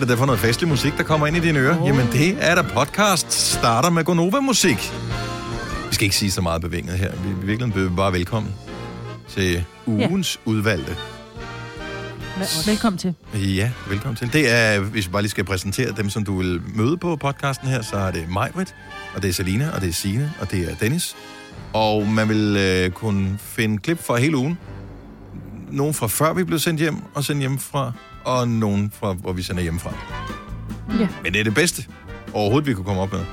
er det der for noget festlig musik, der kommer ind i dine ører? Oh. Jamen, det er der podcast starter med Gonova-musik. Vi skal ikke sige så meget bevinget her. Vi er virkelig bare velkommen til ugens ja. udvalgte. Velkommen til. Ja, velkommen til. Det er, hvis vi bare lige skal præsentere dem, som du vil møde på podcasten her, så er det Majbrit, og det er Selina, og det er Sine, og det er Dennis. Og man vil øh, kunne finde klip fra hele ugen. Nogle fra før vi blev sendt hjem, og sendt hjem fra, og nogle fra, hvor vi sender hjemmefra. Ja. Men det er det bedste overhovedet, vi kunne komme op med.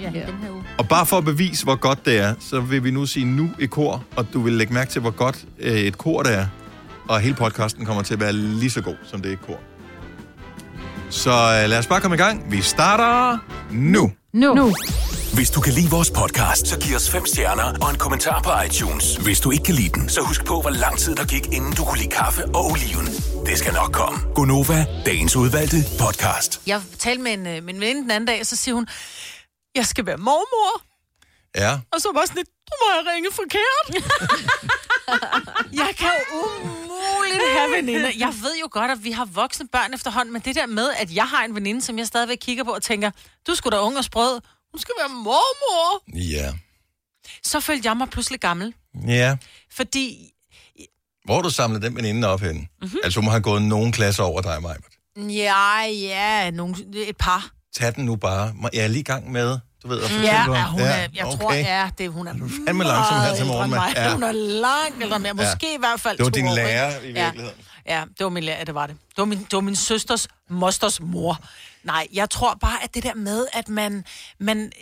Ja, ja. den her uge. Og bare for at bevise, hvor godt det er, så vil vi nu sige nu i kor, og du vil lægge mærke til, hvor godt øh, et kor det er. Og hele podcasten kommer til at være lige så god, som det er et kor. Så øh, lad os bare komme i gang. Vi starter nu. Nu. nu. Hvis du kan lide vores podcast, så giv os fem stjerner og en kommentar på iTunes. Hvis du ikke kan lide den, så husk på, hvor lang tid der gik, inden du kunne lide kaffe og oliven. Det skal nok komme. Gonova, dagens udvalgte podcast. Jeg talte med en, øh, min veninde den anden dag, og så siger hun, jeg skal være mormor. Ja. Og så var jeg sådan lidt, du må have ringet forkert. jeg kan jo umuligt have veninder. Jeg ved jo godt, at vi har voksne børn efterhånden, men det der med, at jeg har en veninde, som jeg stadigvæk kigger på og tænker, du skulle da ung og sprød. Hun skal være mormor. Ja. Så følte jeg mig pludselig gammel. Ja. Fordi, Hvor du samlet den veninde op henne? Mm-hmm. Altså, hun har gået nogen klasser over dig, Maja. ja, ja, nogle, et par. Tag den nu bare. Jeg er lige i gang med, du ved, fortælle Ja, ja, hun er, jeg okay. tror, ja, det, hun er fandme langsom her til morgen, mand. Ja. Hun er langt ældre end mig. Måske i hvert fald Det var din år, lærer ikke? i virkeligheden. Ja, ja, det var min lærer, det var det. Det var min, det var min søsters, mosters mor. Nej, jeg tror bare, at det der med, at man... man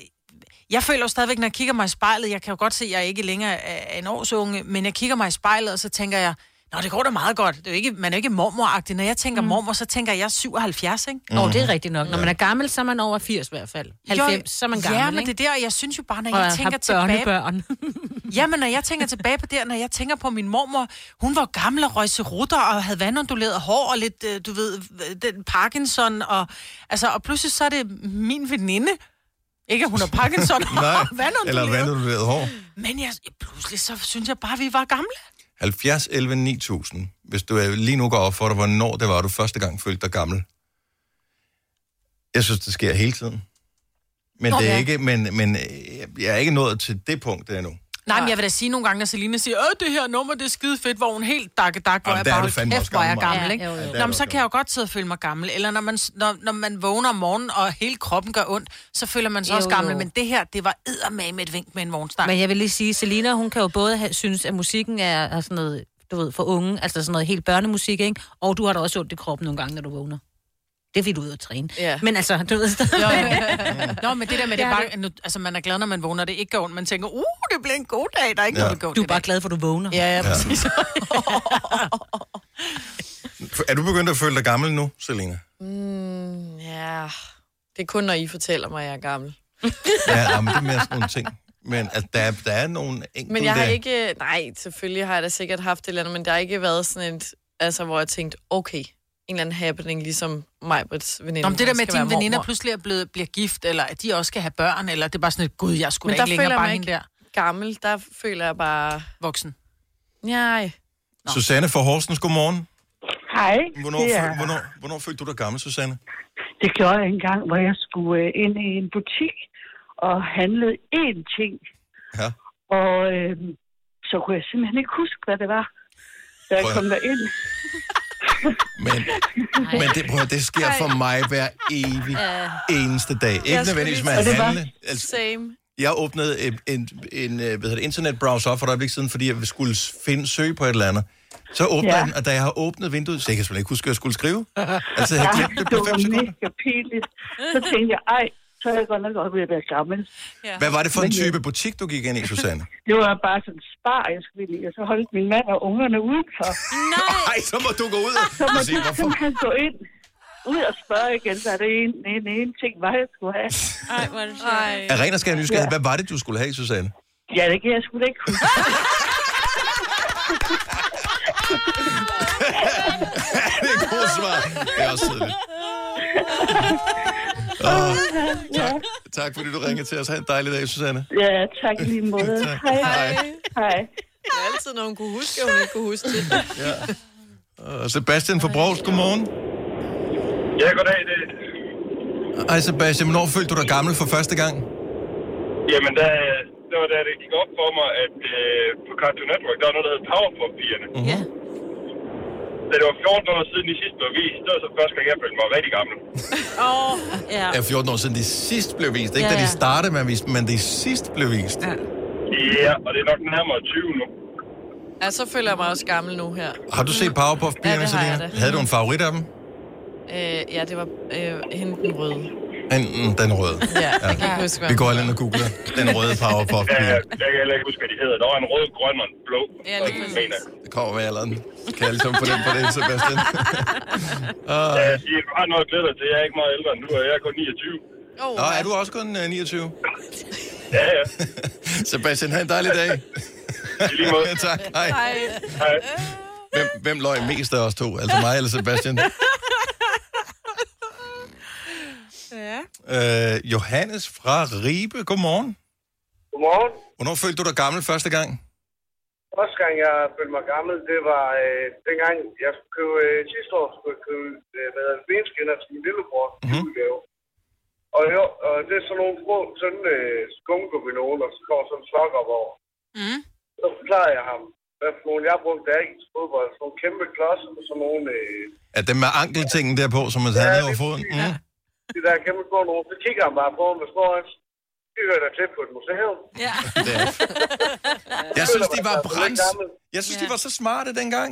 jeg føler jo stadigvæk, når jeg kigger mig i spejlet, jeg kan jo godt se, at jeg ikke længere er en årsunge, men jeg kigger mig i spejlet, og så tænker jeg, Nå, det går da meget godt. Det er jo ikke, man er jo ikke mormoragtig. Når jeg tænker mm. mormor, så tænker jeg, jeg er 77, ikke? Åh, oh, det er rigtigt nok. Når man er gammel, så er man over 80 i hvert fald. 90, så er man gammel, Ja, men ikke? det er der, og jeg synes jo bare, når Og jeg har tænker tilbage... børnebørn. Jamen, når jeg tænker tilbage på det, når jeg tænker på min mormor, hun var gammel og røg rutter og havde vandonduleret hår og lidt, øh, du ved, den Parkinson, og, altså, og pludselig så er det min veninde. Ikke, at hun har Parkinson og Nej, vandonduleret. eller vandunduleret hår. Men jeg, pludselig så synes jeg bare, at vi var gamle. 70, 11, 9000. Hvis du lige nu går op for dig, hvornår det var, du første gang følte dig gammel. Jeg synes, det sker hele tiden. Men, Nå, det er ikke, men, men øh, jeg er ikke nået til det punkt endnu. Nej, men jeg vil da sige nogle gange, når Selina siger, øh, det her nummer, det er skide fedt, hvor hun helt dakke dak, hvor jeg er bare, du "Hold fandme kæft, hvor er jeg gammel, gammel, ikke? Ja, jo, jo. Nå, er men så kan jeg jo godt sidde og føle mig gammel. Eller når man, når, når man vågner om morgenen, og hele kroppen gør ondt, så føler man sig Jo, også gammel. jo. Men det her, det var eddermame med et vink med en vognstang. Men jeg vil lige sige, Selina, hun kan jo både have, synes, at musikken er, er sådan noget, du ved, for unge, altså sådan noget helt børnemusik, ikke? Og du har da også ondt i kroppen nogle gange, når du vågner. Det er fordi, du er ude at træne. Ja. Men altså, du ved stadig. Jo, jo. Nå, men det der med, det er Ja, bare, nu, altså man er glad, når man vågner, det ikke går ondt. Man tænker, uh, det bliver en god dag, der er ikke Ja. ja. noget, der går Du er bare dag. glad for, du vågner. Ja, ja, præcis. Er du begyndt at føle dig gammel nu, Selina? Mm, ja, det er kun, når I fortæller mig, at jeg er gammel. Ja, ja, men det er mere sådan nogle ting. Men altså, der, er, der er nogle enkelte... Men jeg har ikke... Nej, selvfølgelig har jeg da sikkert haft det eller andet, men der har ikke været sådan et... Altså, hvor jeg tænkte, okay, en eller anden happening, ligesom mig, Brits veninde. Nå, men det der med, at dine veninder pludselig er blevet, bliver gift, eller at de også skal have børn, eller det er bare sådan et, gud, jeg skulle Men da ikke længere bare hende der Gammel, der føler jeg bare... voksen. Nej. Susanne fra Horsens, godmorgen. Hej, Hvornår, ja. er, hvornår, hvornår følte du dig gammel, Susanne? det gjorde jeg engang, hvor jeg skulle øh, ind i en butik og handlede én ting. Ja. Og øh, så kunne jeg simpelthen ikke huske, hvad det var, da jeg Prøv kom derind. Men, men det, prøv, at- det sker for mig hver evig eneste dag. Ikke nødvendigvis med at det var- handle. Altså, Same. jeg åbnede en, en, en øh, hvad hedder det, internetbrowser op for et øjeblik siden, fordi jeg skulle finde søge på et eller andet. Så åbner Ja. den, og da jeg har åbnet vinduet, så jeg kan simpelthen ikke huske, hvad jeg skulle skrive. Altså, jeg Ja, har glemt det det på var 5 sekunder. mega pinligt. Så tænkte jeg, ej, så er jeg godt nok godt ved at være gammel. Hvad var det for en øh, type butik, du gik ind i, Susanne? Det var bare sådan en spar, jeg skulle ind i, og så holdt min mand og ungerne udenfor. Nej, så må du gå ud og Så sige, jeg hvorfor. simpelthen gå ind, ud og spørge igen, hvad det ene, en, en ting var, jeg skulle have. Ej, hvor er det Ej. Af ren og skær nysgerrighed, Ja. hvad var det, du skulle have, Susanne? Ja, det kan jeg sgu da ikke huske. det er et godt svar. Det er også tidligt. Oh, tak, fordi du ringede til os. Ha' en dejlig dag, Susanne. Ja, tak i lige måde. Tak. Hej. Hej. Hej. Det er altid, når hun kunne huske, at hun ikke kunne huske det. Og Sebastian fra Brogs, godmorgen. Ja, goddag. Det, Ej, Sebastian, hvornår følte du dig gammel for første gang? jamen, der, det var da det gik op for mig, at øh, på Cartoon Network, der var noget, der hed Powerpuff-pigerne. Mhm. Ja. Da det var 14 år siden, de sidste blev vist, det var så første gang, jeg følte mig rigtig gammel. Ja. Ja, 14 år siden de sidst blev vist. Ikke Ja, da de ja. startede med at vise, men de sidst blev vist. Ja. Ja, og det er nok nærmere 20 nu. Ja, så føler jeg mig også gammel nu her. Har du set Powerpuff-pigerne, Ja, det har. Havde du en favorit af dem? Øh, ja, det var øh, hende den røde. Enten den røde. Ja, jeg kan ikke huske, Vi går alle ind og googler den røde Ja, Powerpuff. jeg, jeg kan heller ikke huske, hvad de hedder. Der var en rød, grøn og en blå. Ja, præcis. mener. Det kommer med alderen. Kan jeg ligesom på den på det, Sebastian? Ja, jeg siger, du har noget at glæde dig til. Jeg er ikke meget ældre end du, og jeg er kun 29. Oh, Nå, er du også kun uh, 29? Ja, ja. Sebastian, have en dejlig dag. I lige måde. tak, hej. Hej. Hej. Hvem, hvem løg mest af os to? Altså mig eller Sebastian? Ja. Øh, Johannes fra Ribe, godmorgen. Godmorgen. Hvornår følte du dig gammel første gang? Første gang, jeg følte mig gammel, det var øh, dengang, jeg skulle købe, øh, sidste år skulle jeg købe, øh, hvad hedder det, benskinner til min lillebror Mhm. mm-hmm. udgave. Og, jo, og det er sådan nogle små, sådan øh, skumgummi nogen, og så kommer sådan en slok op over. Mm. Så forklarer jeg ham, hvad for nogle jeg brugte der til fodbold. Sådan nogle kæmpe klodser og sådan nogle, øh, At dem med ankeltingen derpå, som man havde Ja, ned over foden? ja. Mm. de der kæmpe små nogen. Så kigger han bare på mig med små øjne. De hører der til på et museum. Ja. Det Jeg synes, de var brænds. Jeg synes, de var så smarte dengang.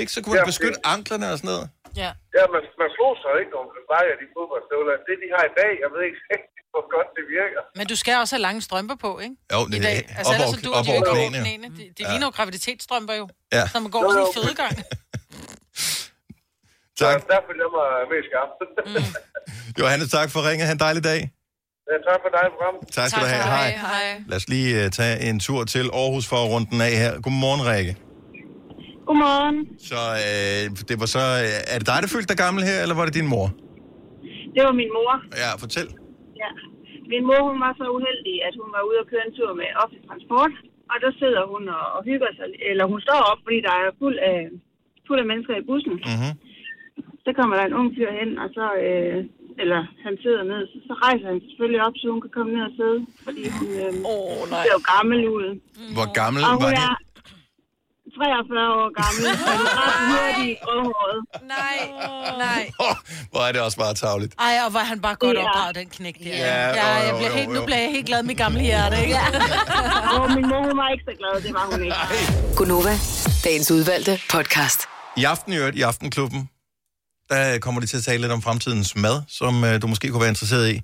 Ikke? Så kunne man Ja, beskytte anklerne og sådan noget. Ja. Ja, man, man slår sig ikke, når man bare de fodboldstøvler. Det, de har i dag, jeg ved ikke rigtig, hvor godt det virker. Men du skal også have lange strømper på, ikke? Jo, I det dag. er Altså, op ellers over, så duer op de jo over ikke over knæene. Det, det Ja. ligner jo graviditetsstrømper jo. Ja. Så man går på sådan en fødegang. Tak. Så der følger jeg mig mest skarp. Johannes, tak for ringet. Ha' en dejlig dag. ja, tak for dig, program. Tak skal du have. Hej. Hej. Lad os lige uh, tage en tur til Aarhus for at runde den af her. Godmorgen, Rikke. Godmorgen. Så øh, det var så... Øh, er det dig, der følte dig gammel her, eller var det din mor? Det var min mor. Ja, fortæl. Ja. Min mor, hun var så uheldig, at hun var ude og køre en tur med offentlig transport. Og der sidder hun og, og hygger sig. Eller hun står op, fordi der er fuld af, fuld af mennesker i bussen. Mm-hmm. Så kommer der en ung fyr hen, og så... Øh, eller han sidder ned, så, så rejser han selvfølgelig op, så hun kan komme ned og sidde. Fordi hun øh, Åh, nej. ser jo gammel ud. Hvor gammel Og var det? er 43 år gammel, og hun er ret hurtig i gråhåret. Nej, nej. Oh, hvor er det også bare tavligt. Ej, og var han bare godt Ja. opdraget, den knæk der. Ja, ja jo, jeg bliver jo, helt, jo. nu bliver jeg helt glad med mit gamle hjerte, ikke? Ja. Og min mor, hun var ikke så glad, det var hun ikke. Gunova, dagens udvalgte podcast. I aften i øvrigt, i Aftenklubben, der kommer de til at tale lidt om fremtidens mad, som øh, du måske kunne være interesseret i.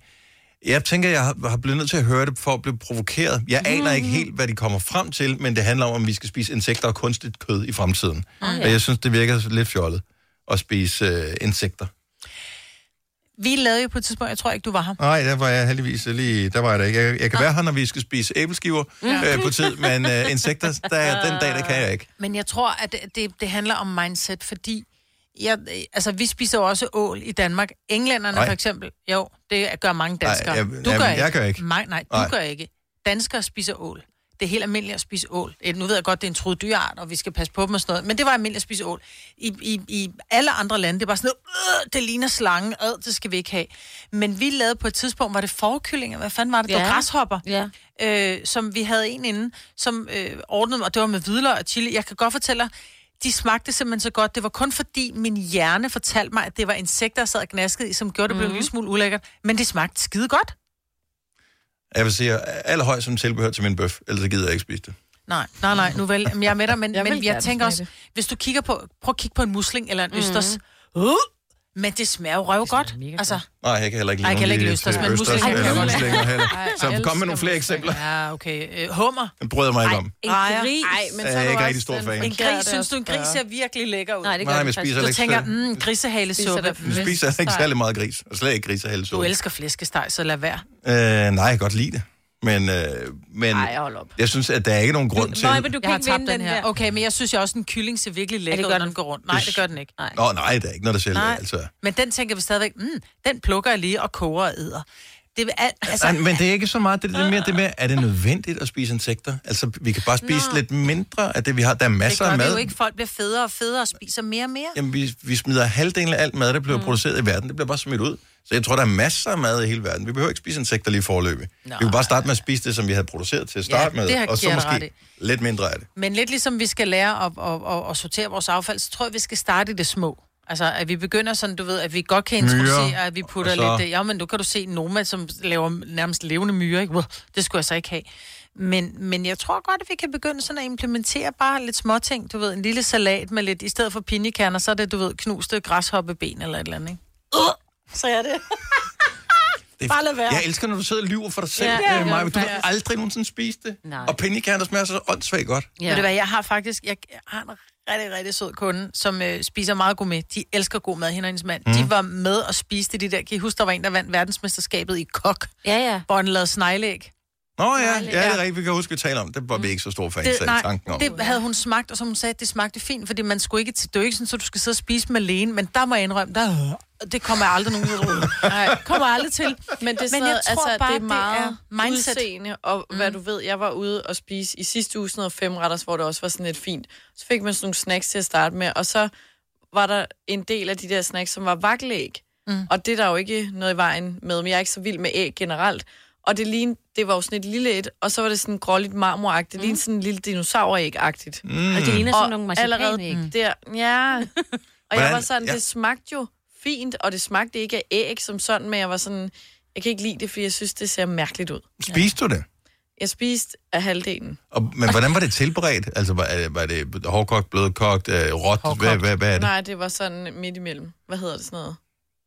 Jeg tænker, jeg har, har blevet nødt til at høre det for at blive provokeret. Jeg aner ikke helt, hvad de kommer frem til, men det handler om, om vi skal spise insekter og kunstigt kød i fremtiden. Ah, ja. Og jeg synes, det virker lidt fjollet at spise øh, insekter. Vi lavede jo på et tidspunkt, jeg tror ikke, du var her. Nej, der var jeg heldigvis lige... Der var jeg da ikke. Jeg, jeg kan være her, når vi skal spise æbleskiver Ja. øh, på tid, men øh, insekter, der, den dag, der kan jeg ikke. Men jeg tror, at det, det handler om mindset, fordi jeg, altså, vi spiser jo også ål i Danmark. Englænderne Nej. for eksempel, jo, det gør mange danskere. jeg- du jamen, gør jeg ikke. gør ikke. Mig, nej, du Nej. gør ikke. Danskere spiser ål. Det er helt almindeligt at spise ål. Nu ved jeg godt, det er en truet dyrart, og vi skal passe på dem og sådan noget, men det var almindeligt at spise ål. I, i, i alle andre lande, det var sådan noget, øh, det ligner slange, øh, det skal vi ikke have. Men vi lavede på et tidspunkt, var det forkyllinger, hvad fanden var det? Det var Ja. græshopper, Ja. øh, som vi havde en inden, som øh, ordnede, og det var med hvidløg og chili. Jeg kan godt fortælle dig, de smagte simpelthen så godt. Det var kun fordi min hjerne fortalte mig, at det var insekter, jeg sad og gnaskede i, som gjorde det blev en lille smule ulækkert. Men det smagte skide godt. Jeg vil sige, allerhøjst som tilbehør til min bøf, ellers så gider jeg ikke spise det. Nej, nej, nej, nu vel. Men jeg er med dig, men Jeg men jeg tænker også, hvis du kigger på, prøv at kigge på en musling eller en østers. Uh, men det smager jo røv godt. Altså, Nej, jeg kan heller ikke Ej, lide jeg kan nogen ikke lide lige østers, til men østers muslinger eller kan jeg muslinger heller. Ej, Så jeg kom med nogle flere eksempler. Ja, okay. Øh, hummer. Den bryder jeg mig ikke om. En Ej, gris. Ej, men Jeg så er du ikke rigtig stor en fan. En gris, synes du, en gris ser virkelig lækker ud? Nej, det gør Nej, men spiser Du heller tænker, mm, grisehalesuppe. Vi spiser ikke særlig meget gris, og slet ikke gris og Du elsker flæskesteg, så lad være. Øh, nej, jeg kan godt lide det. Men, øh, men Ej, hold op. jeg synes, at der er ikke nogen grund til... Nej, men du Jeg kan ikke vinde den den her. der. Okay, men jeg synes jo også, en kylling ser virkelig lækker ud, når den. den går rundt. Nej, det gør den ikke. Nej. Nå, nej, der er ikke noget, der sælger. Altså. Men den tænker vi stadigvæk, mm, den plukker jeg lige og koger og æder. Det al- altså, Nej, men det er ikke så meget, det, det er mere det med, er det nødvendigt at spise insekter? Altså, vi kan bare spise Nå. lidt mindre af det, vi har. Der er masser gør af det mad. jo ikke. Folk bliver federe og federe og spiser mere og mere. Jamen, vi, vi smider halvdelen af alt mad, der bliver mm. produceret i verden, det bliver bare smidt ud. Så jeg tror, der er masser af mad i hele verden. Vi behøver ikke spise insekter lige forløbig. Vi kan bare starte med at spise det, som vi havde produceret til at starte Ja, med, og så måske lidt mindre af det. Men lidt ligesom vi skal lære at, at, at, at sortere vores affald, så tror jeg, vi skal starte i det små. Altså, at vi begynder sådan, du ved, at vi godt kan introducere, at vi putter så- lidt... Ja, men du kan du se Noma, som laver nærmest levende myrer, ikke? Wow, det skulle jeg så ikke have. Men, men jeg tror godt, at vi kan begynde sådan at implementere bare lidt småting. Du ved, en lille salat med lidt... I stedet for pinjekerner, så er det, du ved, knuste græshoppeben eller et eller andet, ikke? Uh, så er det. det Bare lad være. Jeg elsker, når du sidder og lyver for dig selv, Ja, øh, Maja. du har aldrig nogensinde spist det. Nej. Og pinjekerner smager så åndssvagt godt. Ja. Ved du hvad, jeg har faktisk... Jeg har en rigtig, rigtig sød kunde, som øh, spiser meget god med. De elsker god mad, hende og hendes mand. Mm. De var med og spiste de der... Kan I huske, der var en, der vandt verdensmesterskabet i kok, Ja, ja. hvor han lavede sneglæg? Nå ja, ja, det er rigtigt, vi kan huske, at tale om. Det var vi ikke så store fans Det, af nej, tanken om. det havde hun smagt, og så hun sagde, at det smagte fint, fordi man skulle ikke... til- Det sådan, så du skal sidde og spise dem alene, men der må jeg indrømme, der, det kommer jeg aldrig nogen til. Nej, kommer jeg aldrig til. Men det er sådan Men jeg tror altså, bare, det er det meget er mindset. udseende, og mm. hvad du ved, jeg var ude og spise i sidste uge sådan noget femretters, hvor det også var sådan lidt fint. Så fik man sådan nogle snacks til at starte med, og så var der en del af de der snacks, som var vakkelæg. Mm. Og det er der jo ikke noget i vejen med, men jeg er ikke så vild med æg generelt. Og det, lignede, det var jo sådan et lille et, og så var det sådan gråligt marmoragtigt. Det lignede sådan en lille dinosauræg-agtigt. Mm. Og det ligner sådan Og nogle marcipanæg. der, ja. Og jeg Hvordan- var sådan, ja. det smagte jo fint, og det smagte ikke af æg som sådan, men jeg var sådan, jeg kan ikke lide det, fordi jeg synes, det ser mærkeligt ud. Spiste du det? Jeg spiste af halvdelen. Og, men hvordan var det tilberedt? Altså, var, øh, var det hårdkogt, blødkogt, øh, råt? Hvad, hvad, hvad er det? Nej, det var sådan midt imellem. Hvad hedder det sådan noget?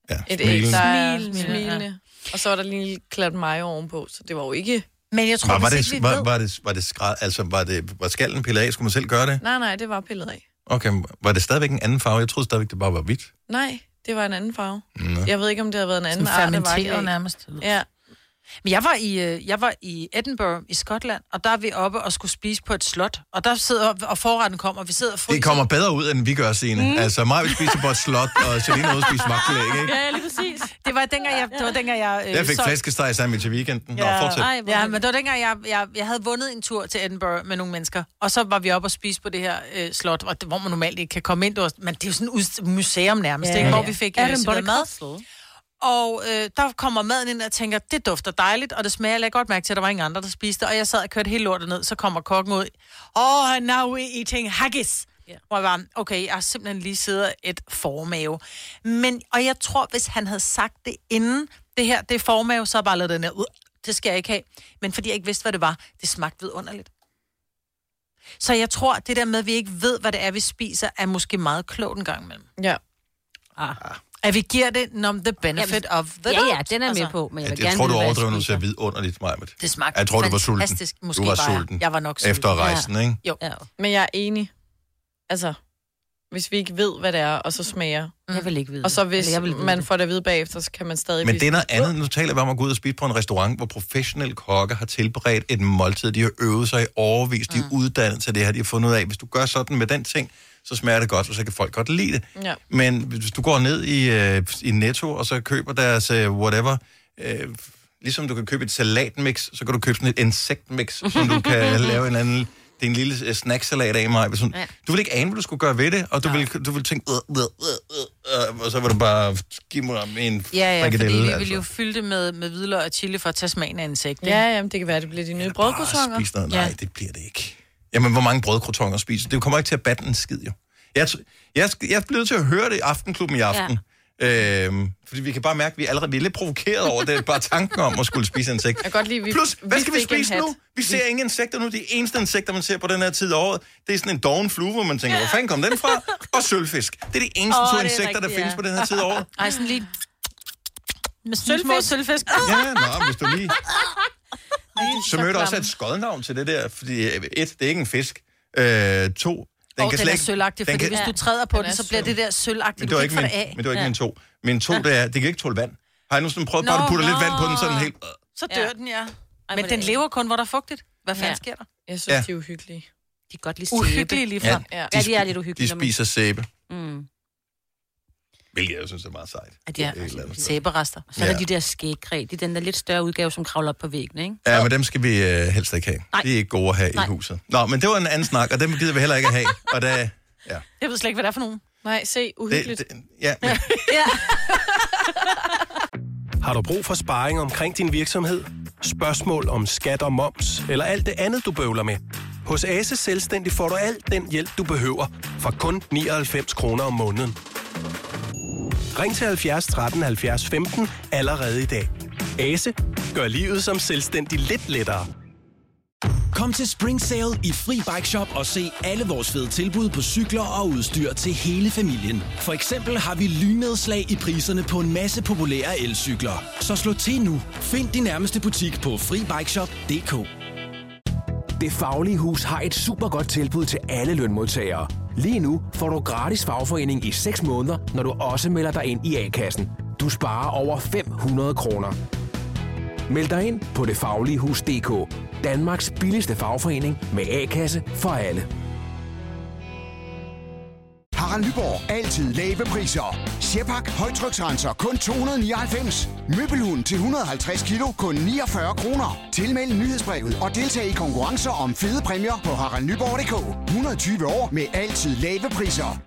Ja, Et smilen. æg, der er Smilende, smilende. Og så var der lige en lille klat mayo ovenpå, så det var jo ikke... Men jeg tror, Var, var, det, ikke var, var, det, var det skræd, altså var det var skallen pillet af? Skulle man selv gøre det? Nej, nej, det var pillet af. Okay, var det stadigvæk en anden farve? Jeg troede stadigvæk, det bare var hvidt. Nej, det var en anden farve. Nå. Jeg ved ikke, om det havde været en anden Sådan art fermenteret nærmest. Ja, Men jeg var, i, øh, jeg var i Edinburgh i Skotland, og der er vi oppe og skulle spise på et slot. Og der sidder, og forretten kommer, og vi sidder og fryser. Det kommer bedre ud, end vi gør, Signe. Mm. Altså, mig vil spise på et slot, og Selina ude spise vagtelæg, ikke? Ja, lige præcis. Det var dengang, jeg, det var dengang, jeg... Øh, Jeg fik så- flæskesteg sammen til weekenden. Nå, Ja. fortsæt. Ej, Ja, men det var dengang, jeg, jeg, jeg havde vundet en tur til Edinburgh med nogle mennesker, og så var vi oppe og spise på det her øh, slot, hvor, hvor man normalt ikke kan komme ind. Men det er jo sådan et museum nærmest, ja, ikke? hvor vi fik øh, mad. Og øh, der kommer maden ind, og jeg tænker, det dufter dejligt, og det smager, jeg lagde godt mærke til, at der var ingen andre, der spiste, og jeg sad og kørte helt lortet ned, så kommer kokken ud, oh, now we eating haggis. Yeah. Hvor jeg var, okay, jeg har simpelthen lige siddet et formave. Men, og jeg tror, hvis han havde sagt det inden, det her, det er formave, så bare lavet den her, ud. det skal jeg ikke have. Men fordi jeg ikke vidste, hvad det var, det smagte vidunderligt. Så jeg tror, det der med, at vi ikke ved, hvad det er, vi spiser, er måske meget klogt en gang imellem. ja. At vi giver det nom the benefit Jamen, of the Ja, doubt. ja, den er med på, men jeg Jeg, vil jeg gerne tror, du vide, jeg når du spiser. ser vidunderligt, Majbet. Det smagte Jeg tror, du var sulten. fantastisk. Måske du var var jeg. sulten. Jeg var nok sulten. Efter rejsen, ikke? Jo. Ja, Men jeg er enig. Altså, hvis vi ikke ved, hvad det er, og så smager. jeg vil ikke vide Og så hvis jeg vil vide man det. får det at vide bagefter, så kan man stadig Men det er noget andet. Nu taler vi om at gå ud og spise på en restaurant, hvor professionelle kokke har tilberedt et måltid. De har øvet sig i overvis. De er uddannet til det her. De har fundet ud af, hvis du gør sådan med den ting, så smager det godt, og så kan folk godt lide det. Ja. Men hvis du går ned i, øh, i Netto, og så køber deres øh, whatever, øh, ligesom du kan købe et salatmix, så kan du købe sådan et insektmix, som du kan lave en eller anden, det er en lille øh, snacksalat af mig. Sådan, Ja. Du vil ikke ane, hvad du skulle gøre ved det, og du vil, du vil tænke, øh, øh, øh, øh, og så vil du bare give mig en Ja, ja, fordi vi altså. ville jo fylde det med, med hvidløg og chili for at tage smagen af insekt. ikke? Ja, jamen, det kan være, det bliver de nye spise noget. Ja. Nej, det bliver det ikke. Jamen, hvor mange brødkrotonger spiser? Det kommer ikke til at batte en skid, jo. Jeg, jeg, jeg er blevet til at høre det i Aftenklubben i aften. Ja. Øhm, fordi vi kan bare mærke, at vi er, allerede, vi er lidt provokeret over det. Bare tanken om at skulle spise insekt. Jeg kan godt lide, vi, Plus, hvad skal vi, spise nu? Vi ser ingen insekter nu. De eneste insekter, man ser på den her tid af året, det er sådan en doven flue, hvor man tænker, hvor fanden kom den fra? Og sølvfisk. Det er de eneste Åh, to er insekter, der rigtigt, findes ja. på den her tid af året. Ej, sådan lige... Med sådan små sølvfisk. Ja, nå, hvis du lige... Så mødte også et skodnavn til det der, fordi øh, et, det er ikke en fisk. Øh, to, den Og kan den slet er ikke... sølvagtig, den fordi kan- hvis du træder på Den den, er så bliver det der sølvagtigt. Men Du kan ikke ikke min, af. men det var ikke min to. Min to, det er, det kan ikke tåle vand. Har nu sådan prøvet Nå, bare at putte lidt vand på den, så er den nå. helt... Så dør Ja. den, ja. Ej, Men hvor den lever kun, hvor der er fugtigt. Hvad fanden Ja. sker der? Jeg synes, Ja. ja. de er uhyggelige. De kan godt lide sæbe. Uhyggelige lige Ja, frem. Ja. Ja, de er lidt uhyggelige. de når man- spiser sæbe. Mm. Hvilket jeg synes er meget sejt. At ja, andet sted. Sæberester. Så er der Ja. de der skægkræ, det er den der lidt større udgave, som kravler op på væggen, ikke? Ja, men dem skal vi øh, helst ikke have. Nej. De er ikke gode at have Nej. i huset. Nå, men det var en anden snak, og dem gider vi heller ikke have. Og da, ja, Jeg ved slet ikke, hvad det er for nogen. Nej, se, uhyggeligt. det, det, ja, men, Har du brug for sparring omkring din virksomhed? Spørgsmål om skat og moms, eller alt det andet, du bøvler med? Hos Ase Selvstændig får du alt den hjælp, du behøver, for kun 99 kroner om måneden. Ring til 70 13 70 15 allerede i dag. Ase gør livet som selvstændig lidt lettere. Kom til Spring Sale i Fri Bike Shop og se alle vores fede tilbud på cykler og udstyr til hele familien. For eksempel har vi lynedslag i priserne på en masse populære elcykler. Så slå til nu. Find din nærmeste butik på FriBikeShop.dk Det Faglige Hus har et super godt tilbud til alle lønmodtagere. Lige nu får du gratis fagforening i 6 måneder, når du også melder dig ind i A-kassen. Du sparer over 500 kroner. Meld dig ind på detfagligehus.dk. Danmarks billigste fagforening med A-kasse for alle. Harald Nyborg. Altid lave priser. Sjehpak. Højtryksrenser. Kun 299. Møbelhund til 150 kilo. Kun 49 kroner. Tilmeld nyhedsbrevet og deltag i konkurrencer om fede præmier på haraldnyborg.dk. 120 år med altid lave priser.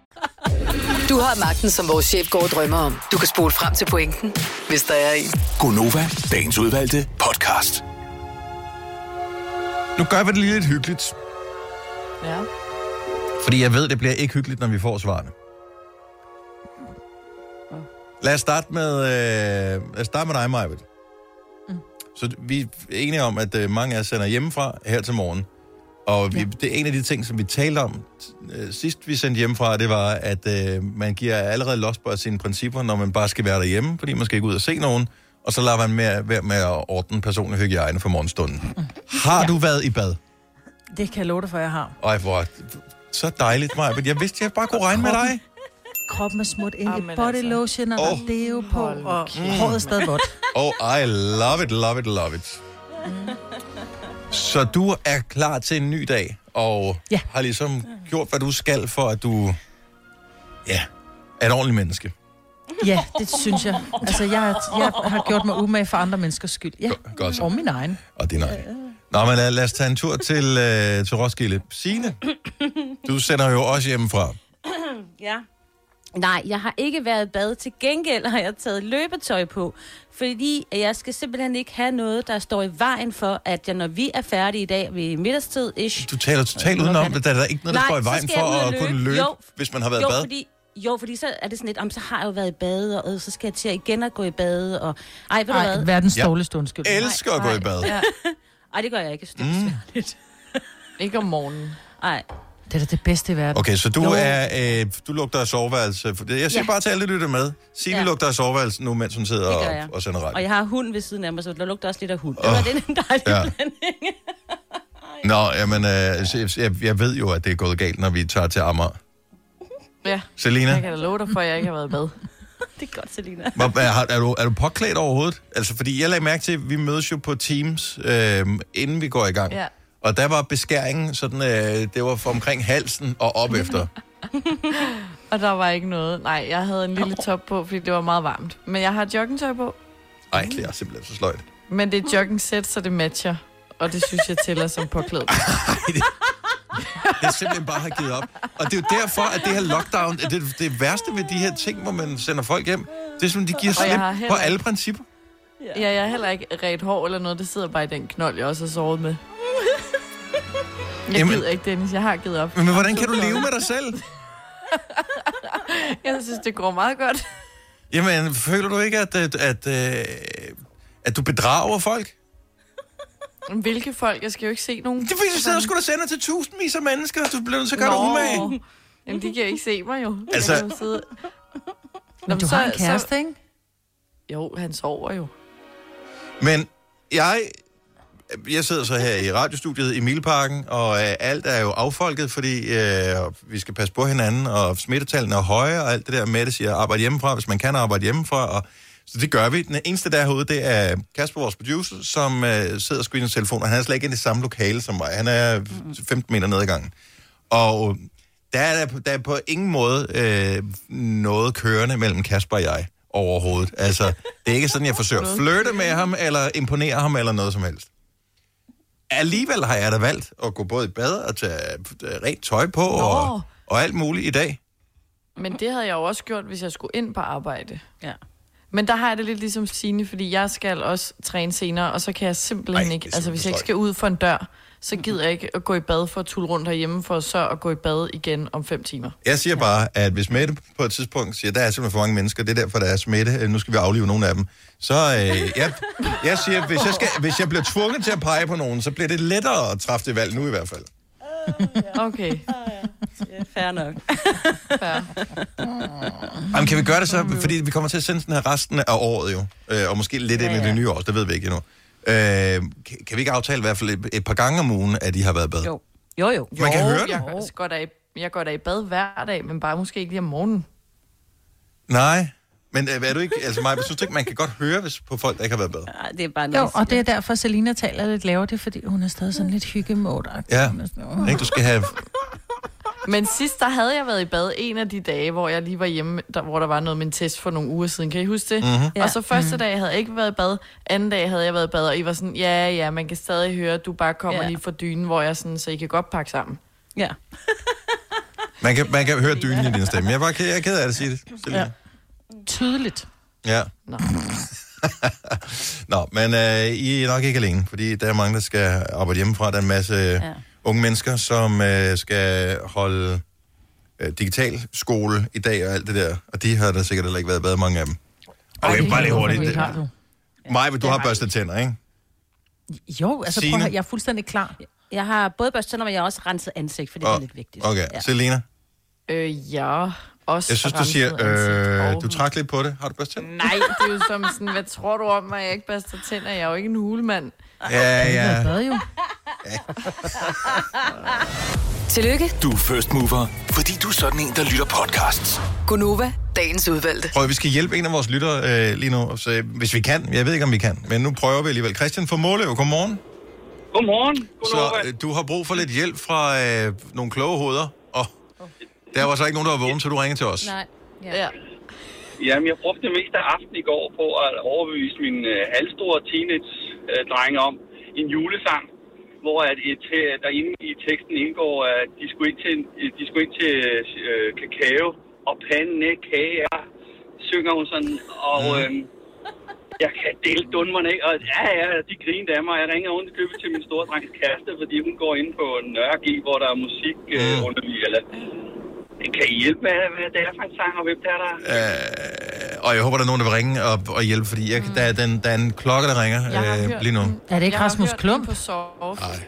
Du har magten, som vores chef går og drømmer om. Du kan spole frem til pointen, hvis der er en. Gonova, dagens udvalgte podcast. nu gør vi det lige lidt hyggeligt. Ja. Fordi jeg ved, det bliver ikke hyggeligt, når vi får svarene. Lad os starte med, øh, lad os starte med dig, Majbet. Mm. Så vi er enige om, at øh, mange af os sender hjemmefra her til morgen. Og vi, ja. det er en af de ting, som vi talte om øh, sidst, vi sendte hjemmefra, det var, at øh, man giver allerede los på sine principper, når man bare skal være derhjemme, fordi man skal ikke ud og se nogen, og så lader man med, være med at ordne personlig hygiejne for morgenstunden. Mm. Har ja. du været i bad? Det kan jeg love dig for, jeg har. Ej, hvor så dejligt, Maja. Jeg vidste, jeg bare kunne regne med dig. Kroppen er smurt ind i body altså. lotion, og der er deo på, og håret er stadig vådt. Oh, I love it, love it, love it. Så du er klar til en ny dag, og Ja. har ligesom gjort, hvad du skal, for at du ja, er et ordentligt menneske. Ja, det synes jeg. Altså, jeg, jeg har gjort mig umage for andre menneskers skyld. Ja, Godt så. og min egen. Og din egen. Nå, men lad, lad os tage en tur til, øh, til Roskilde. Signe, du sender jo også hjemmefra. Ja. Nej, jeg har ikke været i bad. Til gengæld har jeg taget løbetøj på, fordi jeg skal simpelthen ikke have noget, der står i vejen for, at jeg, når vi er færdige i dag ved middagstid, ish, Du taler totalt udenom det. Der er der ikke noget, der Nej, står i vejen for jeg at kunne løbe. Jo. hvis man har været i jo, bad. fordi, jo, fordi så er det sådan lidt, om så har jeg jo været i bad, og øh, så skal jeg til igen at gå i bad, og... Ej, ved du hvad? Ej, verdens Ja. dårligste undskyldning. Elsker at gå i bad. Ja. Ej, det gør jeg ikke. Jeg synes, det er Mm. besværligt. Ikke om morgenen. Ej. Det er da det bedste i verden. Okay, så du Jo. er, øh, du lugter af soveværelse. Det- Jeg siger Ja. bare til alle, der lytter med. Signe Ja. lugter af soveværelse nu, mens hun sidder Det og, og sender radio. Og jeg har hund ved siden af mig, så der lugter også lidt af hund. Det Åh, var den en dejlig ja. blanding. Nå, jamen, øh, jeg, jeg ved jo, at det er gået galt, når vi tager til Amager. Ja. Selina? Jeg kan da love dig for, at jeg ikke har været bad. det er godt, Selina. Hvor- Er, er, du, er du påklædt overhovedet? Altså, fordi jeg lagde mærke til, at vi mødes jo på Teams, øh, inden vi går i gang. Ja. Og der var beskæringen, sådan, øh, det var fra omkring halsen og op efter. Og der var ikke noget. Nej, jeg havde en lille top på, fordi det var meget varmt. Men jeg har joggingtøj på. Ej, det er simpelthen så sløjt. Men det er jogging sæt, så det matcher. Og det synes jeg tæller som påklædt. Jeg simpelthen bare har givet op. Og det er jo derfor, at det her lockdown, det, det værste ved de her ting, hvor man sender folk hjem, det er sådan, de giver slip har på heller- alle principper. Ja, jeg har heller ikke ret hår eller noget. Det sidder bare i den knold, jeg også har sovet med. Jeg Jamen- gider ikke, Dennis. Jeg har givet op. Men hvordan kan du leve med dig selv? Jeg synes, det går meget godt. Jamen, føler du ikke, at, at, at, at, at du bedrager folk? Hvilke folk? Jeg skal jo ikke se nogen. Det er fordi, du sidder og skulle sende til tusindvis af mennesker, og du bliver nødt til at gøre dig umage. Jamen, de kan ikke se mig jo. Altså- Jeg kan jo sidde... Men du har en kæreste, ikke? Jo, han sover jo. Men jeg, jeg sidder så her i radiostudiet i Mileparken, og øh, alt er jo affolket, fordi øh, vi skal passe på hinanden, og smittetallene er høje, og alt det der med det siger, arbejde hjemmefra, hvis man kan arbejde hjemmefra, og så det gør vi. Den eneste der herude, det er Kasper, vores producer, som øh, sidder og screener sin telefon, og han er slet ikke i det samme lokale som mig. Han er 15 meter ned ad gangen. Og Der er, der er på ingen måde øh, noget kørende mellem Kasper og jeg overhovedet. Altså, det er ikke sådan, jeg forsøger at flirte med ham, eller imponere ham, eller noget som helst. Alligevel har jeg da valgt at gå både i bad og tage øh, rent tøj på, og, og alt muligt i dag. Men det havde jeg jo også gjort, hvis jeg skulle ind på arbejde. Ja. Men der har jeg det lidt ligesom Signe, fordi jeg skal også træne senere, og så kan jeg simpelthen Ej, ikke... Altså, hvis jeg ikke skal ud for en dør, så gider jeg ikke at gå i bad for at tulle rundt herhjemme, for så at gå i bad igen om fem timer. Jeg siger bare, at hvis Mette på et tidspunkt siger, der er simpelthen for mange mennesker, det er derfor, der er smitte, øh, nu skal vi aflive nogle af dem, så øh, jeg, jeg siger, hvis jeg, skal, hvis jeg bliver tvunget til at pege på nogen, så bliver det lettere at træffe det valg nu i hvert fald. Okay. Ja, fair nok. Jamen, kan vi gøre det så? Fordi vi kommer til at sende den her resten af året jo. Øh, og måske lidt ind i det nye år, det ved vi ikke endnu. Øh, kan, vi ikke aftale i hvert fald et, et par gange om ugen, at de har været i bad? Jo. Jo, jo. Man kan Jo, høre det. Jeg, går da i, jeg går da i bad hver dag, men bare måske ikke lige om morgenen. Nej. Men øh, er du ikke, altså mig, synes du ikke, man kan godt høre hvis på folk, der ikke har været bad? Ej, det er bare Jo, og det er derfor, Selina taler lidt lavere, det er fordi, hun er stadig sådan lidt hyggemode Ja, ikke? Du skal have... Men sidst, der havde jeg været i bad en af de dage, hvor jeg lige var hjemme, der, hvor der var noget med en test for nogle uger siden. Kan I huske det? Mhm. Ja. Og så første Mhm. dag havde jeg ikke været i bad, anden dag havde jeg været i bad, og I var sådan, ja, ja, man kan stadig høre, at du bare kommer Ja. ja. lige fra dynen, hvor jeg sådan, så I kan godt pakke sammen. Ja. Man kan, man kan høre dynen i din stemme. Jeg er bare ked, jeg er ked af at sige det. Selina. Ja. Tydeligt. Ja. Nå. Nå, men øh, I er nok ikke alene, fordi der er mange, der skal arbejde hjemmefra. Der er en masse ja. unge mennesker, som øh, skal holde øh, digital skole i dag og alt det der. Og de har der sikkert heller ikke været bad, mange af dem. Okay, bare lige hurtigt. Det har du. Maja, du har børstet tænder, ikke? Jo, altså prøv at jeg er fuldstændig klar. Jeg har både børstet tænder, men jeg har også renset ansigt, for det er lidt vigtigt. Okay, ja. Selina? Øh, ja. Også Jeg synes, du siger, øh, du trak lidt på det. Har du børstet tænder? Nej, det er jo som sådan, hvad tror du om mig, jeg ikke børster tænder? Jeg er jo ikke en hulemand. Ja, ja. Bad jo. Tillykke, Du er first mover, fordi du er sådan en, der lytter podcasts. Gunova, dagens udvalgte. Prøv, vi skal hjælpe en af vores lyttere øh, lige nu, så, hvis vi kan. Jeg ved ikke, om vi kan, men nu prøver vi alligevel. Christian fra Måløv, godmorgen. Godmorgen. Så øh, du har brug for lidt hjælp fra øh, nogle kloge hoveder, der var så ikke nogen, der var vågen, så du ringer til os. Nej. Ja. ja. Jamen, jeg brugte det meste af aften i går på at overbevise min øh, halvstore teenage-drenge om en julesang, hvor at et, øh, derinde i teksten indgår, at de skulle ind til, en- de skulle ind til øh, kakao og pandekager, synger hun sådan, og øh, jeg kan dele dunmerne af, og ja, ja, de griner af mig. Jeg ringer rundt i købet til min store drengs kæreste, fordi hun går ind på Nørre G, hvor der er musik øh, under eller kan I hjælpe med, hvad det er for en sang, og hvem det er, der... Øh, og jeg håber, der er nogen, der vil ringe og, og hjælpe, fordi jeg, der, er den, der er en klokke, der ringer øh, lige nu. Er det ikke Jeg Rasmus Klump? Nej.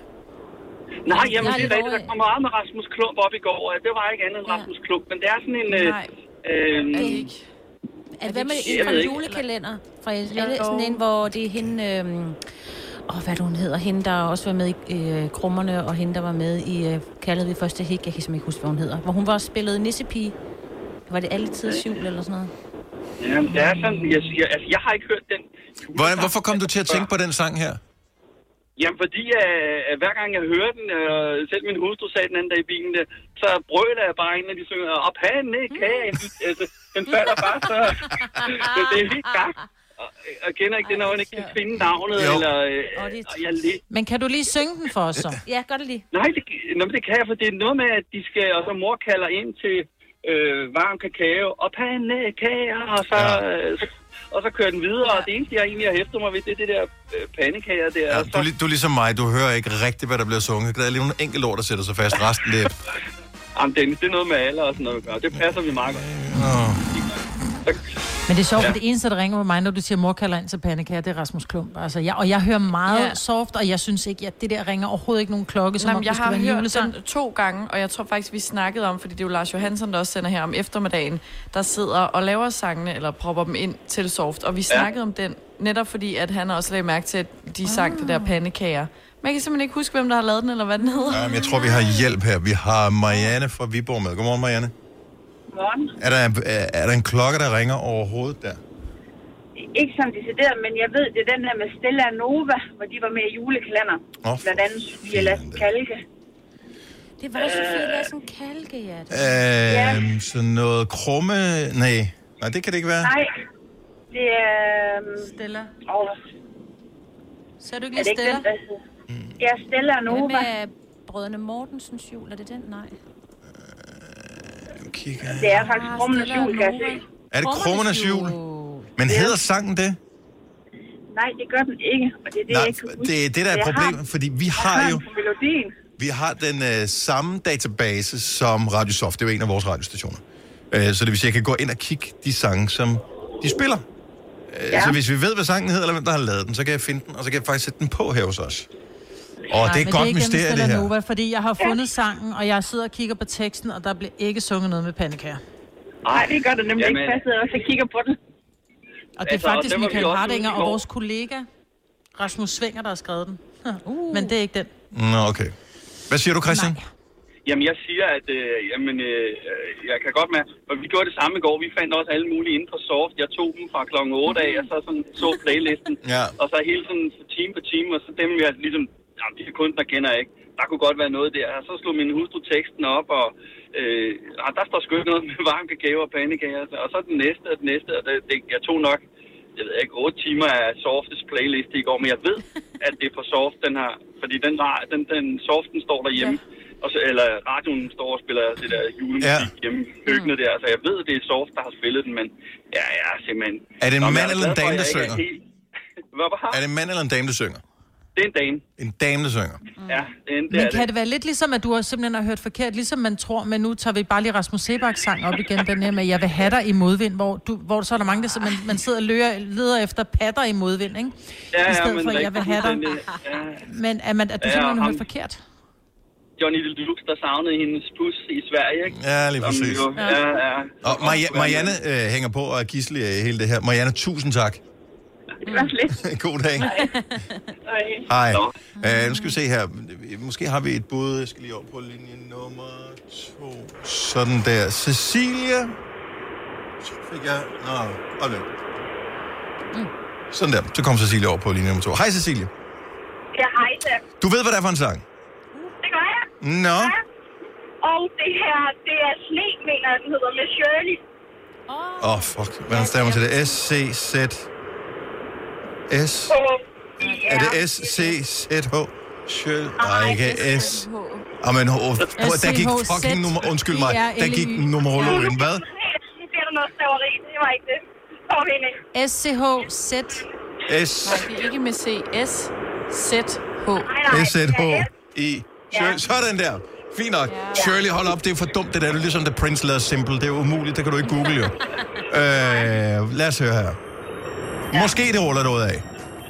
Nej, jamen Jeg er det er rigtigt. Der kom meget med Rasmus Klump op i går, og det var ikke andet end Rasmus Klump, men det er sådan en... Øh, Nej, øh, er det ikke? Er, hvad med en julekalender? Fra Jo. sådan en, hvor det er hende... Øhm, åh, hvad hun hedder? Hende, der også var med i øh, Krummerne, og hende, der var med i øh, Kaldet vi første hik. Jeg kan simpelthen ikke huske, hvad hun hedder. Hvor hun var spillet nissepige. Var det altid jul eller sådan noget? jamen, det er sådan... Jeg, jeg, altså, jeg har ikke hørt den... Hvordan, hvorfor kom du til at tænke på den sang her? Jamen, fordi øh, at hver gang jeg hører den, øh, selv min hustru sagde den anden dag i bilen, der, så brøler jeg bare ind, når de synger, og pandekage, altså, den falder bare så... så det er helt gang. Og, kender ikke det, når man ikke kan finde navnet, Jo. eller... Øh, og jeg lidt... Men kan du lige synge den for os så? Ja, gør det lige. Nej, det, nå, men det kan jeg, for det er noget med, at de skal, og så mor kalder ind til øh, varm kakao og pandekager, og så, Ja. ja. øh, så, og så kører den videre, og det eneste, jeg egentlig har hæftet mig ved, det er det der øh, pandekager der. Ja, du, så, er li- du er ligesom mig, du hører ikke rigtigt, hvad der bliver sunget. Der er lige nogle enkelte ord, der sætter sig fast. Resten, det jamen, Dennis, det er noget med alder og sådan noget at gøre. Det passer vi meget godt. Åh. Men det er sjovt, Ja. ja. det eneste, der ringer på mig, når du siger, mor kalder ind til pandekager, det er Rasmus Klump. Altså, jeg, og jeg hører meget Ja. ja. soft, og jeg synes ikke, at det der ringer overhovedet ikke nogen klokke, som Nå, om jeg skulle har hørt julesang. den to gange, og jeg tror faktisk, vi snakkede om, fordi det er jo Lars Johansson, der også sender her om eftermiddagen, der sidder og laver sangene, eller propper dem ind til soft. Og vi snakkede om den, netop fordi, at han også lagde mærke til, at de sang det der pandekager. Men jeg kan simpelthen ikke huske, hvem der har lavet den, eller hvad den hedder. Jamen, jeg tror, vi har hjælp her. Vi har Marianne fra Viborg med. Godmorgen, Marianne. Er der, er, er der en klokke, der ringer overhovedet der? Ikke sådan decideret, men jeg ved, det er den her med Stella Nova, hvor de var med i julekalender. Åh, Blandt andet Sofia Lasse Kalke. Det var da Sofie Lassen Kalkehjert. Øh, sådan noget krumme... Nej. Nej, det kan det ikke være. Nej, det er... øhm, Stella. Åh, Så er du ikke er lige Stella? den, der hedder? Ja, Stella og Nova. Hvad med Brødrene Mortensens jul? Er det den? Nej. Det er faktisk Krummenes jul, kan jeg se. Er det Krummernes jul? Men hedder sangen det? Nej, det gør den ikke, og det er det, Nej, jeg ikke kan det er det, der er Jeg problemet, fordi vi jeg har den jo... melodien. Vi har den øh, samme database som Radiosoft. Det er jo en af vores radiostationer. Øh, så det vil sige, at jeg kan gå ind og kigge de sange, som de spiller. Øh, Ja. Så hvis vi ved, hvad sangen hedder, eller hvem der har lavet den, så kan jeg finde den, og så kan jeg faktisk sætte den på her hos os. Og Nej, det er et godt ikke mysterie, det her. Nova, fordi jeg har fundet sangen, og jeg sidder og kigger på teksten, og der bliver ikke sunget noget med pandekager. Nej, det gør det nemlig Jamen. ikke. Jeg sidder også og kigger på den. Og det er Altså, faktisk Michael Hardinger og vores kollega Rasmus Svinger, der har skrevet den. Uh. Men det er ikke den. Nå, okay. Hvad siger du, Christian? Jamen, jeg siger, at øh, jamen, øh, øh, jeg kan godt med, for vi gjorde det samme i går. Vi fandt også alle mulige inden for soft. Jeg tog dem fra klokken 8 af, og så sådan, så playlisten. Ja. Og så hele sådan time på time, og så dem, jeg ligesom, jamen, de her kunstnere kender jeg ikke. Der kunne godt være noget der. Og så slog min hustru teksten op, og øh, ah, der står sgu ikke noget med varm kakao og pandekager. Og så den næste og den næste, og det, det, jeg tog nok, jeg ved ikke, 8 timer af Softes playlist i går, men jeg ved, at det er på Soft, den her, fordi den, den, den Soften står derhjemme, ja. og så, eller radioen står og spiller det der julemusik ja. hjemme i køkkenet der, så jeg ved, at det er Soft, der har spillet den, men ja, ja, simpelthen. Er det en mand eller en dame, der synger? er helt- Hvad var Er det en mand eller en dame, der synger? Det er en dame. En dame, der synger. Ja, det, er en, det Men er kan det være lidt ligesom, at du har simpelthen har hørt forkert, ligesom man tror, men nu tager vi bare lige Rasmus Sebaks sang op igen, den her med, jeg vil have dig i modvind, hvor, du, hvor så er der mange, der så man, man sidder og lører, leder efter patter i modvind, ikke? Ja, I stedet ja, men for, jeg vil have dig. Ja. Men er, man, at du Ja, simpelthen har ham- hørt forkert? Johnny Deluxe, der savnede hendes pus i Sverige, ikke? Ja, lige Som præcis. Jo, ja, ja. Og Maria- Marianne øh, hænger på og er gislig af hele det her. Marianne, tusind tak. Det var lidt. God dag. Hej. Uh, nu skal vi se her. Måske har vi et bud. Jeg skal lige over på linje nummer to. Sådan der. Cecilia. Så fik jeg... Nå, hold lidt. Sådan der. Så kom Cecilia over på linje nummer to. Hej Cecilia. Ja, hej så. Du ved, hvad det er for en sang? Det gør jeg. Nå. Og det her, det er sne, mener den hedder, med Shirley. Åh, oh, fuck. Hvordan stemmer til det? S-C-Z... S... Er det S-C-Z-H? Sjøl... Nej, ikke S... Jamen, oh, der gik fucking nummer... Undskyld mig. Der gik numerologen. Hvad? Nu bliver der noget staveri. Det var ikke det. S-C-H-Z. S... Nej, det er ikke med C. S. Z. H. S-Z-H-I... Sådan der. Fint nok. Shirley, hold op. Det er for dumt, det der. Det er ligesom The Prince lavede Simple. Det er umuligt. Det kan du ikke google, jo. Øh, lad os høre her. Måske det ruller noget af.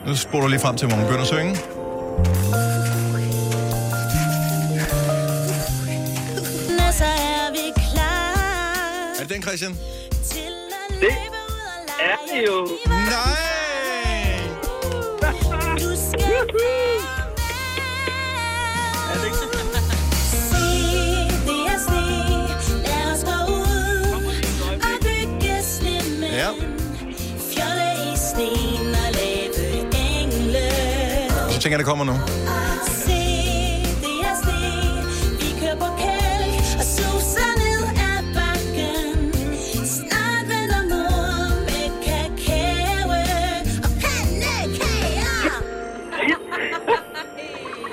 Nu spoler du lige frem til, hvor man begynder at synge. Når så er vi klar Er det den, Christian? Det ud er det jo. Nej! Så tænker jeg, det kommer nu. Er.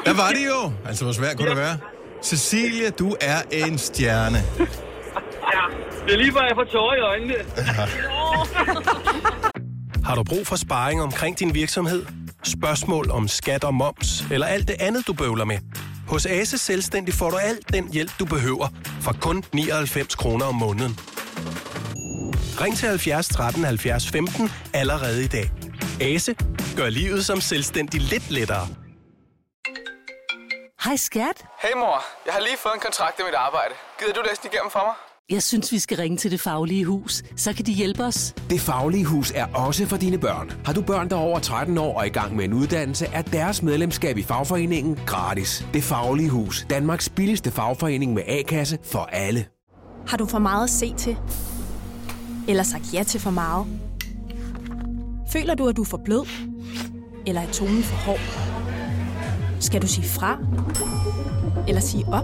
Der var det jo. Altså, hvor svært kunne det være? Cecilia, du er en stjerne. Ja, det er lige før, jeg får tårer i øjnene. Har du brug for sparring omkring din virksomhed? Spørgsmål om skat og moms, eller alt det andet, du bøvler med? Hos Ase Selvstændig får du alt den hjælp, du behøver, for kun 99 kroner om måneden. Ring til 70 13 70 15 allerede i dag. Ase gør livet som selvstændig lidt lettere. Hej skat. Hey mor, jeg har lige fået en kontrakt i mit arbejde. Gider du læse den igennem for mig? Jeg synes, vi skal ringe til Det Faglige Hus. Så kan de hjælpe os. Det Faglige Hus er også for dine børn. Har du børn, der er over 13 år og i gang med en uddannelse, er deres medlemskab i fagforeningen gratis. Det Faglige Hus. Danmarks billigste fagforening med A-kasse for alle. Har du for meget at se til? Eller sagt ja til for meget? Føler du, at du er for blød? Eller er tonen for hård? Skal du sige fra? Eller sige op?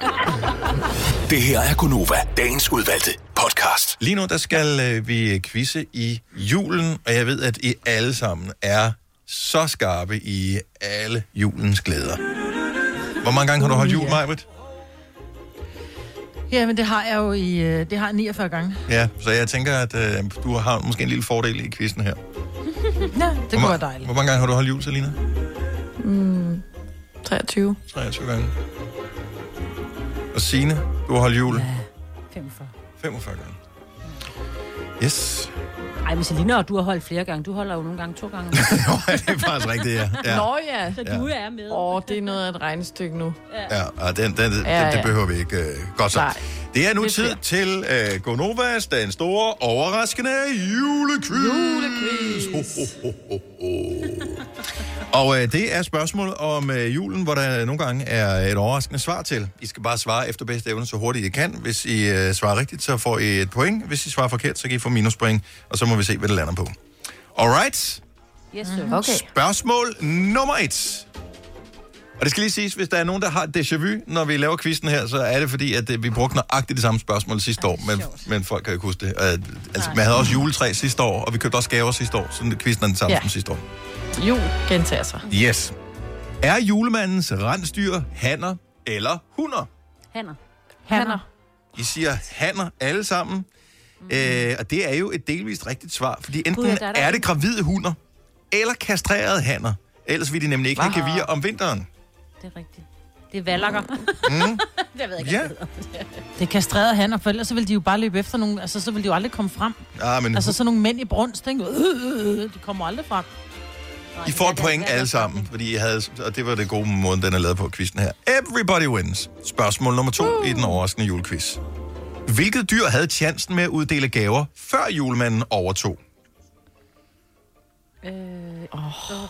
Det her er Gunova, dagens udvalgte podcast. Lige nu, der skal øh, vi quizze i julen, og jeg ved, at I alle sammen er så skarpe i alle julens glæder. Hvor mange gange har du holdt jul, Majbrit? Ja, men det har jeg jo i, øh, det har jeg 49 gange. Ja, så jeg tænker, at øh, du har måske en lille fordel i quizzen her. Ja, det kunne være dejligt. Hvor mange gange har du holdt jul, Selina? Mm, 23. 23 gange. Og Signe, du har holdt jul? 45. 45 gange. Yes. Ej, men Selina, du har holdt flere gange. Du holder jo nogle gange to gange. det er faktisk rigtigt, ja. ja. Nå ja. Så Ja. du er med. Åh, oh, det er noget af et regnestykke nu. Ja, og den, den, den, Ja, ja, det ja. behøver vi ikke. Øh, godt så. Nej. Det er nu Det tid sker. til øh, Gonovas, den store, overraskende julequiz. Julequiz. Ho, ho, ho, ho, ho. Og øh, det er spørgsmål om øh, julen, hvor der nogle gange er et overraskende svar til. I skal bare svare efter bedste evne så hurtigt I kan. Hvis I øh, svarer rigtigt, så får I et point. Hvis I svarer forkert, så kan I få minuspoint. Og så må vi se, hvad det lander på. Alright. Yes, sir. Okay. Spørgsmål nummer et. Og det skal lige siges, hvis der er nogen, der har déjà vu, når vi laver quizzen her, så er det fordi, at øh, vi brugte nøjagtigt det samme spørgsmål sidste år, men, men folk kan jo ikke huske det. Uh, altså, man havde også juletræ sidste år, og vi købte også gaver sidste år, så quizzen er den samme Ja. som sidste år. Jul gentager sig. Yes. Er julemandens rensdyr hanner eller hunder? Hanner. Hanner. I siger hanner alle sammen. Mm. Øh, og det er jo et delvist rigtigt svar, fordi enten Gud, der er der er det gravide hunder, eller kastrerede hanner. Ellers vil de nemlig ikke have gevir om vinteren. Det er rigtigt. Det er valakker. Mm. det ved jeg ikke, Ja. det. Det er kastreret han, og for ellers så vil de jo bare løbe efter nogle... Altså, så vil de jo aldrig komme frem. Ah, men Altså, sådan nogle mænd i brunst, ikke? Øh, øh, øh, de kommer aldrig frem. I får et point alle sammen, fordi I havde, og det var det gode måde, den er lavet på quizzen her. Everybody wins. Spørgsmål nummer to uh. i den overraskende julequiz. Hvilket dyr havde chancen med at uddele gaver, før julemanden overtog? Øh, oh.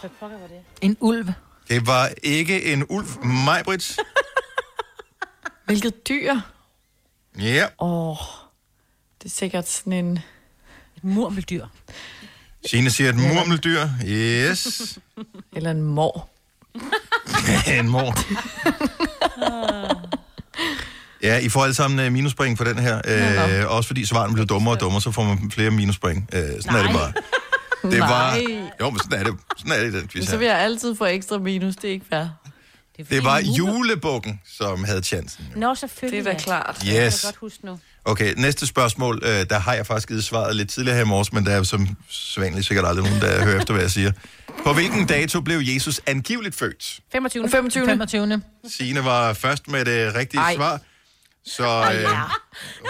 Hvad pokker var det? En ulv. Det var ikke en ulv, Majbrit. Hvilket dyr? Ja, Åh, oh, det er sikkert sådan en... Et murmeldyr. Signe siger et murmeldyr. Yes. Eller en mor. en mor. Ja, I får alle sammen uh, minuspoint for den her. Uh, også fordi svaren bliver dummere og dummere, så får man flere minuspoint. Uh, sådan Nej. er det bare. Det var... Nej. Jo, men sådan er det, sådan er det i den quiz Så vil jeg altid få ekstra minus, det er ikke fair. Det var julebukken, som havde chancen. Nå, selvfølgelig. Det er da klart. Det kan Yes. jeg godt huske nu. Okay, næste spørgsmål. Øh, der har jeg faktisk givet svaret lidt tidligere her i morges, men der er som sædvanligt sikkert aldrig nogen, der hører efter, hvad jeg siger. På hvilken dato blev Jesus angiveligt født? 25. 25. 25. Signe var først med det rigtige Ej. svar. Så øh,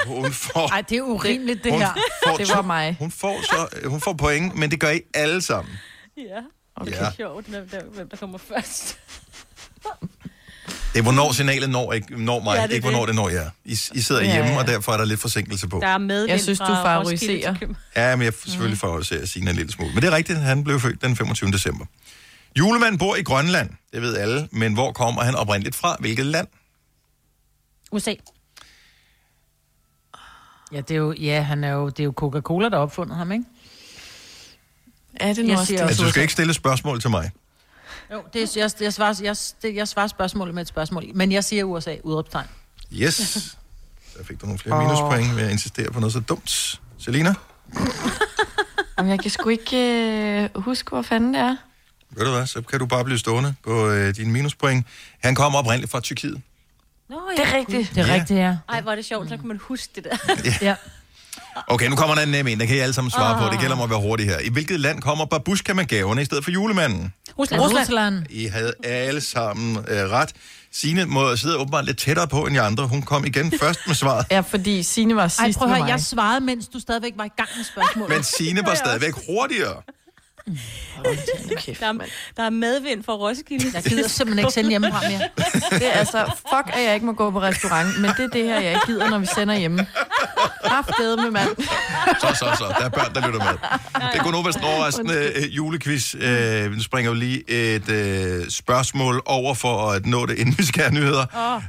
hun får... Ej, det er urimeligt, det hun her. får Det to- var mig. Hun får, så, øh, hun får point, men det gør I alle sammen. Ja. Okay, Ja. ja. sjovt, hvem der, hvem der kommer først. Det er, hvornår signalet når, ikke, når mig, Ja, det er ikke hvornår det. det når jer. I, I sidder Ja, hjemme, ja. og derfor er der lidt forsinkelse på. Der er med Jeg synes, du favoriserer. Ja, men jeg selvfølgelig favoriserer Signe en lille smule. Men det er rigtigt, han blev født den 25. december. Julemanden bor i Grønland, det ved alle, men hvor kommer han oprindeligt fra? Hvilket land? USA. Ja, det er jo, ja, han er jo, det er jo Coca-Cola, der har opfundet ham, ikke? Er det nu Jeg også det? Altså, du skal ikke stille spørgsmål til mig. Jo, det er, jeg, jeg, svarer, jeg, det, jeg svarer spørgsmålet med et spørgsmål. Men jeg siger USA, udråbstegn. Yes. Der fik du nogle flere minuspoint ved at insistere på noget så dumt. Selina, Jamen, jeg kan sgu ikke øh, huske, hvor fanden det er. ved du hvad, så kan du bare blive stående på øh, dine minuspoint. Han kommer oprindeligt fra Tyrkiet. Nå, Det er rigtigt. Det er Ja. ja. rigtigt, ja. Ej, hvor er det sjovt, så kan man huske det der. ja. Okay, nu kommer der en nem en, der kan I alle sammen svare på. Det gælder om at være hurtig her. I hvilket land kommer babushka med gaverne i stedet for julemanden? Rusland. Rusland. I havde alle sammen øh, ret. Signe må sidde åbenbart lidt tættere på end de andre. Hun kom igen først med svaret. Ja, fordi Signe var sidst Ej, prøv at høre, jeg svarede, mens du stadigvæk var i gang med spørgsmålet. Men Signe var stadigvæk hurtigere. Der, er, der er medvind for Roskilde. Jeg gider simpelthen ikke sende hjemmefra mere. Det er altså, fuck, at jeg ikke må gå på restaurant, men det er det her, jeg ikke gider, når vi sender hjemme. Haftede med mand. Så, så, så. Der er børn, der lytter med. Det er Gunovas overraskende øh, julequiz. Øh, vi springer jo lige et øh, spørgsmål over for at nå det, inden vi skal have nyheder.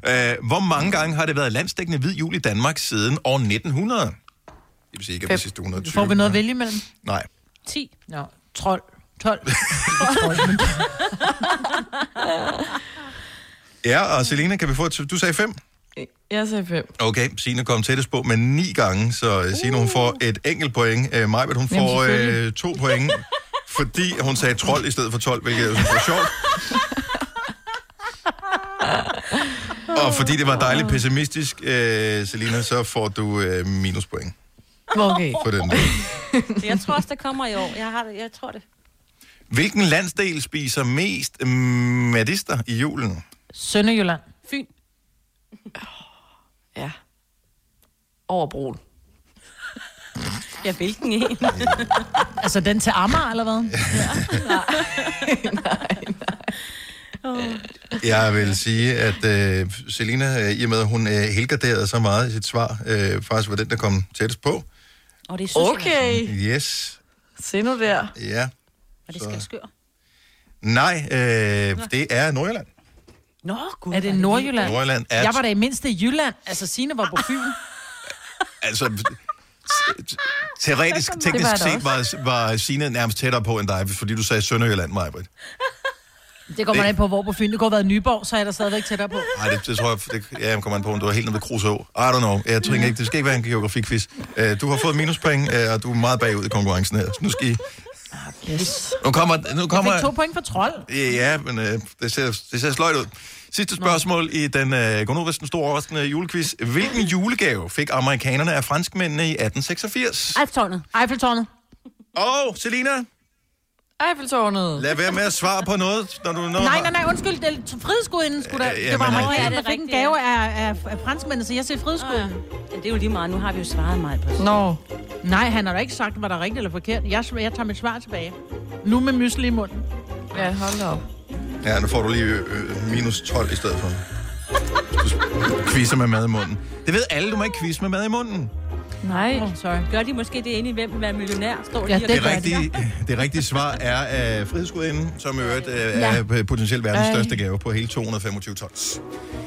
Øh, hvor mange gange har det været landsdækkende hvid jul i Danmark siden år 1900? Det vil sige ikke, at de sidste 120. Får vi noget at vælge imellem? Nej. 10. Nå, trold. 12. Ja, og Selina, kan vi få et... Du sagde fem? Jeg sagde fem. Okay, Signe kom tættest på med ni gange, så uh. Signe hun får et enkelt point. Uh, Majbet, hun Jamen, får selvfølgelig. uh, to point, fordi hun sagde trold i stedet for 12, hvilket jeg synes var sjovt. Og fordi det var dejligt pessimistisk, uh, Selina, så får du uh, minuspoint Okay. for den der. Jeg tror også, der kommer i år. Jeg, har det, jeg tror det. Hvilken landsdel spiser mest mm, medister i julen? Sønderjylland. Fyn. Ja. Over broen. Ja, hvilken en? Altså den til Amager, eller hvad? Jeg vil sige, at øh, Selina, øh, i og med, at hun øh, helgarderede så meget i sit svar, øh, faktisk var den, der kom tættest på. Og det er Okay. Yes. Se nu der. Ja. Og det skal skør. Nej, øh, det er Nordjylland. Nå, gud. Er det Nordjylland? Nordjylland er- Jeg var da i mindste i Jylland. Altså, Signe var på Fyn. Altså, t- teoretisk, teknisk set var, var Signe nærmest tættere på end dig, fordi du sagde Sønderjylland, Majbrit. Det går man af på, hvor på Fyn. Det kunne have været Nyborg, så er jeg der stadigvæk tættere på. Nej, det, det tror jeg, det, ja, jeg kommer an på, om du er helt nede ved Kruså. I don't know. Jeg tror ikke, det skal ikke være en geografikquiz. Uh, du har fået minuspoint, uh, og du er meget bagud i konkurrencen her. Så nu skal I... Yes. Nu kommer... Nu Jeg kommer fik to point for trold. Ja, men øh, det, ser, det ser sløjt ud. Sidste spørgsmål i den øh, Gonovas den store overraskende julequiz. Hvilken julegave fik amerikanerne af franskmændene i 1886? Eiffeltårnet. Eiffeltårnet. Og Selina, Eiffeltårnet. lad være med at svare på noget, når du når... Nej, nej, nej, undskyld. Det er frihedsgudinden skulle der. Ja, ja, det var amerikanerne, der er fik en gave af, af, af franskmændene, så jeg siger frihedsgudinden. Ja, det er jo lige meget. Nu har vi jo svaret mig på Nå. Nej, han har da ikke sagt, var der rigtigt eller forkert. Jeg, jeg tager mit svar tilbage. Nu med mysli i munden. Ja, hold da op. Ja, nu får du lige øh, øh, minus 12 i stedet for. Du quizzer med mad i munden. Det ved alle, du må ikke quizze med mad i munden. Nej. Oh, sorry. Gør de måske det inde i hvem vil være millionær? Står Ja, lige det Det rigtige, det rigtige svar er af frihedsgudinden, som i øvrigt øh, er potentielt verdens Ej. største gave på hele 225 tons.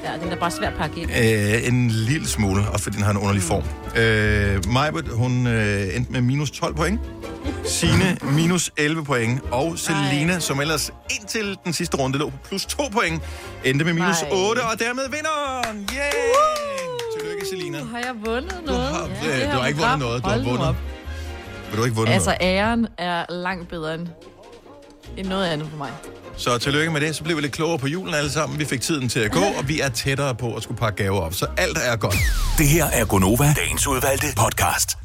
Ja, den er bare svært at pakke ind. Øh, en lille smule, og fordi den har en underlig form. Øh, Majbert, hun øh, endte med minus 12 point. Signe minus 11 point. Og Selina, som ellers indtil den sidste runde lå på plus 2 point, endte med minus Nej. 8, og dermed vinderen! Yeah! Tillykke, Selina. Har jeg vundet Du noget? har, øh, du har ikke vundet noget, du har vundet. op. Vil du ikke vundet Altså, noget? æren er langt bedre end, end noget andet for mig. Så tillykke med det. Så blev vi lidt klogere på julen alle sammen. Vi fik tiden til at gå, og vi er tættere på at skulle pakke gaver op. Så alt er godt. Det her er Gonova, dagens udvalgte podcast.